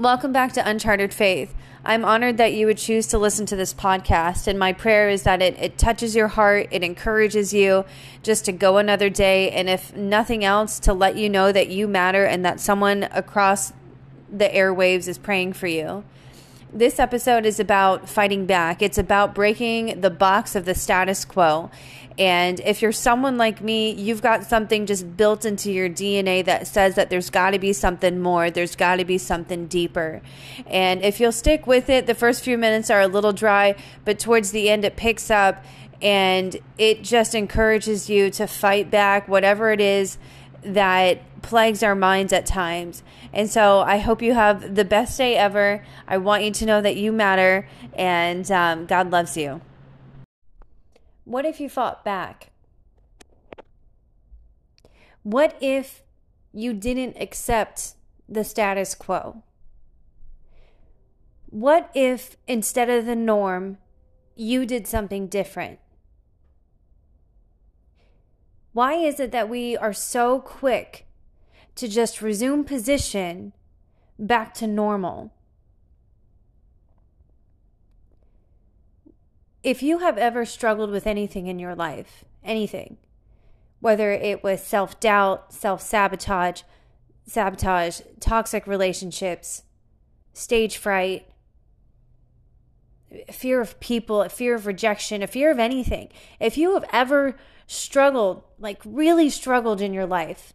Welcome back to Uncharted Faith. I'm honored that you would choose to listen to this podcast, and my prayer is that it, it touches your heart, it encourages you just to go another day, and if nothing else, to let you know that you matter and that someone across the airwaves is praying for you. This episode is about fighting back. It's about breaking the box of the status quo. And if you're someone like me, you've got something just built into your DNA that says that there's got to be something more, there's got to be something deeper. And if you'll stick with it, the first few minutes are a little dry, but towards the end, it picks up and it just encourages you to fight back, whatever it is that plagues our minds at times. And so I hope you have the best day ever. I want you to know that you matter and um, God loves you. What if you fought back? What if you didn't accept the status quo? What if instead of the norm, you did something different? Why is it that we are so quick to just resume position back to normal? If you have ever struggled with anything in your life, anything, whether it was self doubt, self sabotage, sabotage, toxic relationships, stage fright, fear of people, a fear of rejection, a fear of anything. If you have ever struggled, like really struggled in your life,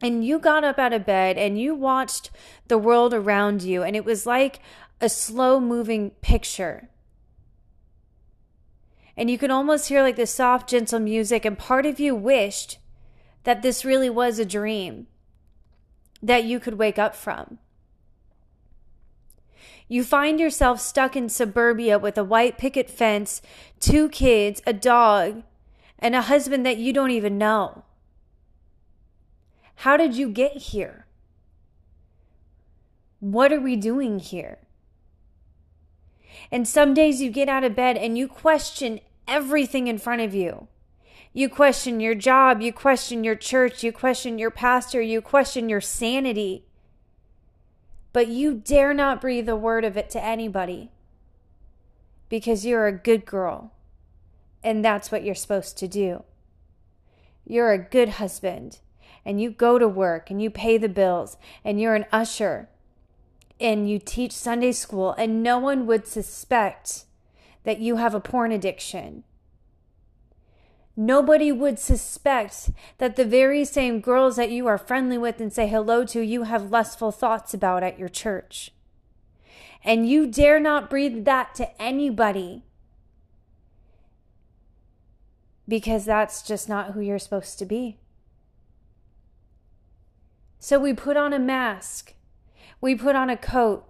and you got up out of bed and you watched the world around you, and it was like a slow moving picture. And you could almost hear like the soft, gentle music, and part of you wished that this really was a dream that you could wake up from. You find yourself stuck in suburbia with a white picket fence, two kids, a dog, and a husband that you don't even know. How did you get here? What are we doing here? And some days you get out of bed and you question everything in front of you. You question your job, you question your church, you question your pastor, you question your sanity but you dare not breathe a word of it to anybody because you're a good girl and that's what you're supposed to do. You're a good husband and you go to work and you pay the bills and you're an usher and you teach Sunday school and no one would suspect that you have a porn addiction Nobody would suspect that the very same girls that you are friendly with and say hello to, you have lustful thoughts about at your church. And you dare not breathe that to anybody because that's just not who you're supposed to be. So we put on a mask, we put on a coat,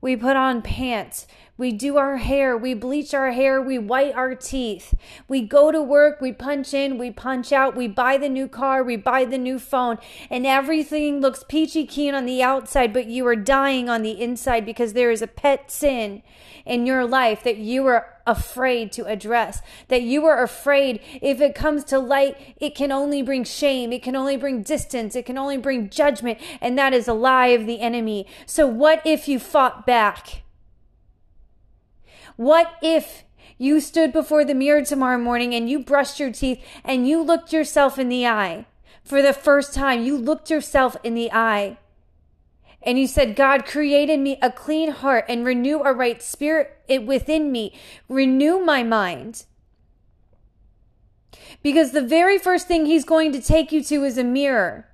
we put on pants, we do our hair, we bleach our hair, we white our teeth. We go to work, we punch in, we punch out, we buy the new car, we buy the new phone, and everything looks peachy keen on the outside, but you are dying on the inside because there is a pet sin in your life that you are afraid to address. That you are afraid if it comes to light, it can only bring shame, it can only bring distance, it can only bring judgment, and that is a lie of the enemy. So, what if you fought back? What if you stood before the mirror tomorrow morning and you brushed your teeth and you looked yourself in the eye? For the first time, you looked yourself in the eye and you said, God created me a clean heart and renew a right spirit within me. Renew my mind. Because the very first thing he's going to take you to is a mirror.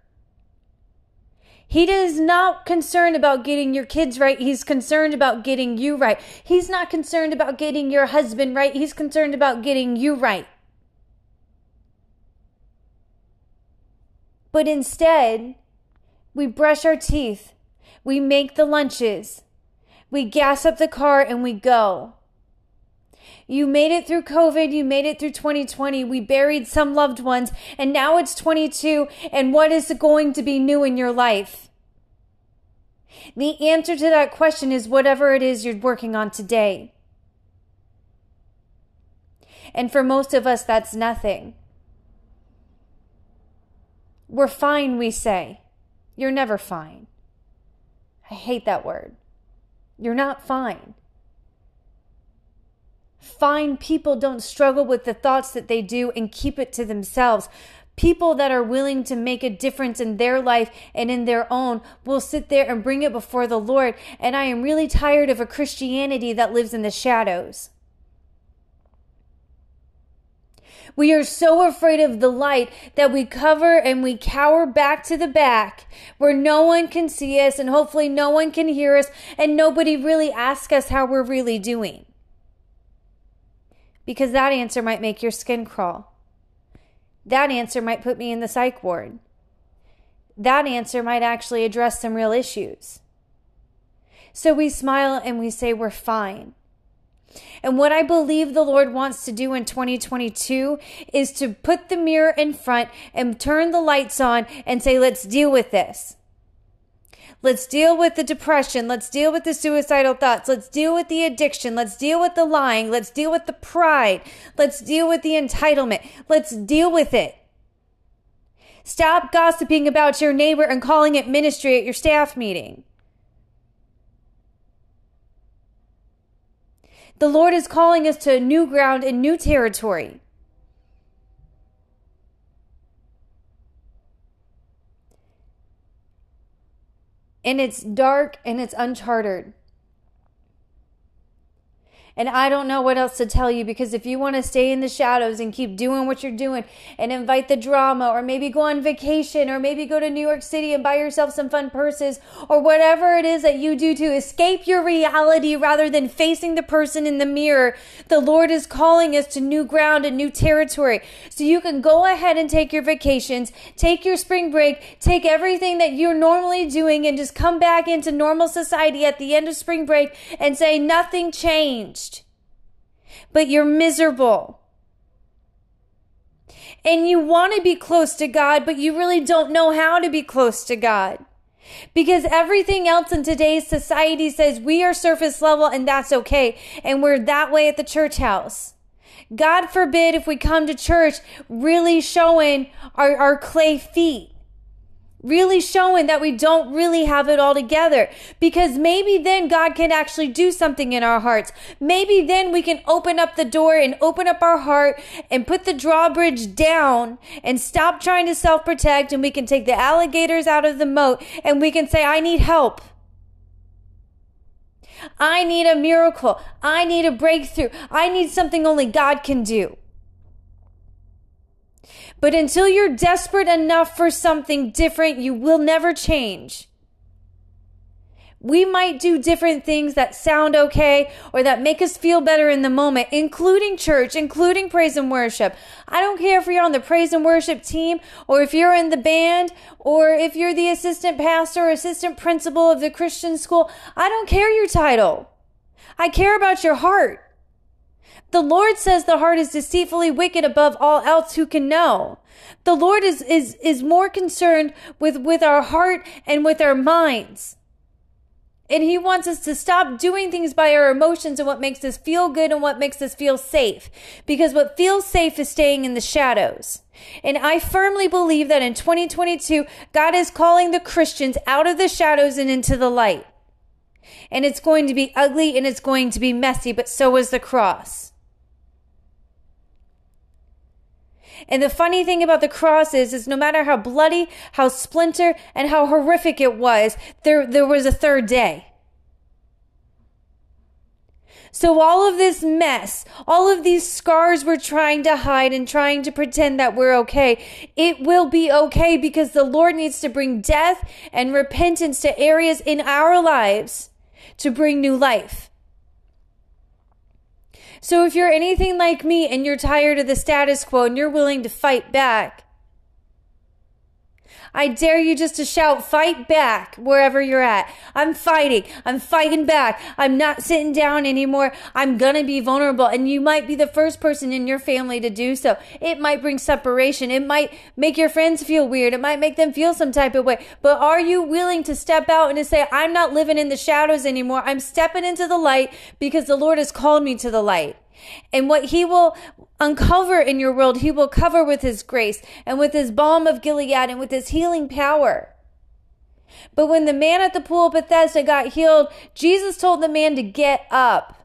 He is not concerned about getting your kids right. He's concerned about getting you right. He's not concerned about getting your husband right. He's concerned about getting you right. But instead, we brush our teeth, we make the lunches, we gas up the car, and we go. You made it through COVID. You made it through 2020. We buried some loved ones, and now it's 22. And what is going to be new in your life? The answer to that question is whatever it is you're working on today. And for most of us, that's nothing. We're fine, we say. You're never fine. I hate that word. You're not fine. Fine people don't struggle with the thoughts that they do and keep it to themselves. People that are willing to make a difference in their life and in their own will sit there and bring it before the Lord. And I am really tired of a Christianity that lives in the shadows. We are so afraid of the light that we cover and we cower back to the back where no one can see us and hopefully no one can hear us and nobody really asks us how we're really doing. Because that answer might make your skin crawl. That answer might put me in the psych ward. That answer might actually address some real issues. So we smile and we say we're fine. And what I believe the Lord wants to do in 2022 is to put the mirror in front and turn the lights on and say, let's deal with this. Let's deal with the depression. Let's deal with the suicidal thoughts. Let's deal with the addiction. Let's deal with the lying. Let's deal with the pride. Let's deal with the entitlement. Let's deal with it. Stop gossiping about your neighbor and calling it ministry at your staff meeting. The Lord is calling us to new ground and new territory. And it's dark and it's uncharted. And I don't know what else to tell you because if you want to stay in the shadows and keep doing what you're doing and invite the drama or maybe go on vacation or maybe go to New York City and buy yourself some fun purses or whatever it is that you do to escape your reality rather than facing the person in the mirror, the Lord is calling us to new ground and new territory. So you can go ahead and take your vacations, take your spring break, take everything that you're normally doing and just come back into normal society at the end of spring break and say nothing changed but you're miserable. And you want to be close to God, but you really don't know how to be close to God. Because everything else in today's society says we are surface level and that's okay. And we're that way at the church house. God forbid if we come to church really showing our, our clay feet really showing that we don't really have it all together because maybe then God can actually do something in our hearts. Maybe then we can open up the door and open up our heart and put the drawbridge down and stop trying to self protect and we can take the alligators out of the moat and we can say, I need help. I need a miracle. I need a breakthrough. I need something only God can do. But until you're desperate enough for something different, you will never change. We might do different things that sound okay or that make us feel better in the moment, including church, including praise and worship. I don't care if you're on the praise and worship team or if you're in the band or if you're the assistant pastor or assistant principal of the Christian school. I don't care your title. I care about your heart. The Lord says the heart is deceitfully wicked above all else who can know. The Lord is, is, is more concerned with, with our heart and with our minds. And he wants us to stop doing things by our emotions and what makes us feel good and what makes us feel safe. Because what feels safe is staying in the shadows. And I firmly believe that in 2022, God is calling the Christians out of the shadows and into the light. And it's going to be ugly and it's going to be messy, but so is the cross. And the funny thing about the cross is, is no matter how bloody, how splinter, and how horrific it was, there, there was a third day. So all of this mess, all of these scars we're trying to hide and trying to pretend that we're okay, it will be okay because the Lord needs to bring death and repentance to areas in our lives to bring new life. So if you're anything like me and you're tired of the status quo and you're willing to fight back, I dare you just to shout, fight back wherever you're at. I'm fighting. I'm fighting back. I'm not sitting down anymore. I'm gonna be vulnerable. And you might be the first person in your family to do so. It might bring separation. It might make your friends feel weird. It might make them feel some type of way. But are you willing to step out and to say, I'm not living in the shadows anymore. I'm stepping into the light because the Lord has called me to the light. And what he will uncover in your world, he will cover with his grace and with his balm of Gilead and with his healing power. But when the man at the pool of Bethesda got healed, Jesus told the man to get up.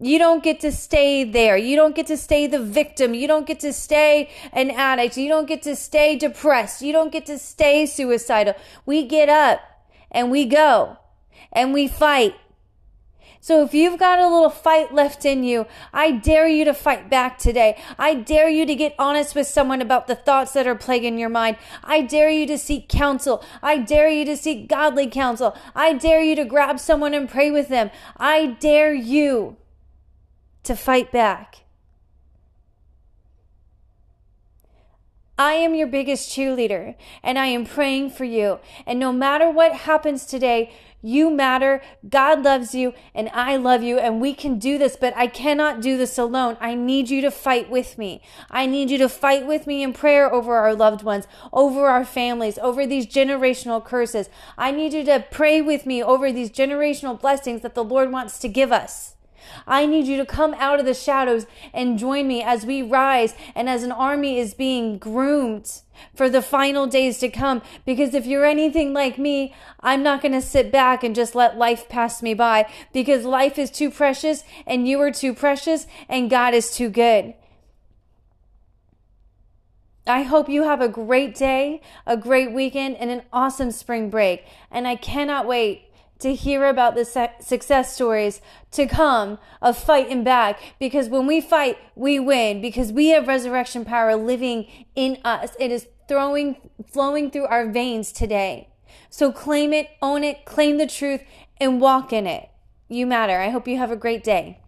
You don't get to stay there. You don't get to stay the victim. You don't get to stay an addict. You don't get to stay depressed. You don't get to stay suicidal. We get up and we go and we fight. So if you've got a little fight left in you, I dare you to fight back today. I dare you to get honest with someone about the thoughts that are plaguing your mind. I dare you to seek counsel. I dare you to seek godly counsel. I dare you to grab someone and pray with them. I dare you to fight back. I am your biggest cheerleader and I am praying for you. And no matter what happens today, you matter. God loves you and I love you and we can do this, but I cannot do this alone. I need you to fight with me. I need you to fight with me in prayer over our loved ones, over our families, over these generational curses. I need you to pray with me over these generational blessings that the Lord wants to give us. I need you to come out of the shadows and join me as we rise and as an army is being groomed for the final days to come. Because if you're anything like me, I'm not going to sit back and just let life pass me by because life is too precious and you are too precious and God is too good. I hope you have a great day, a great weekend, and an awesome spring break. And I cannot wait to hear about the success stories to come of fighting back because when we fight, we win because we have resurrection power living in us. It is throwing, flowing through our veins today. So claim it, own it, claim the truth, and walk in it. You matter. I hope you have a great day.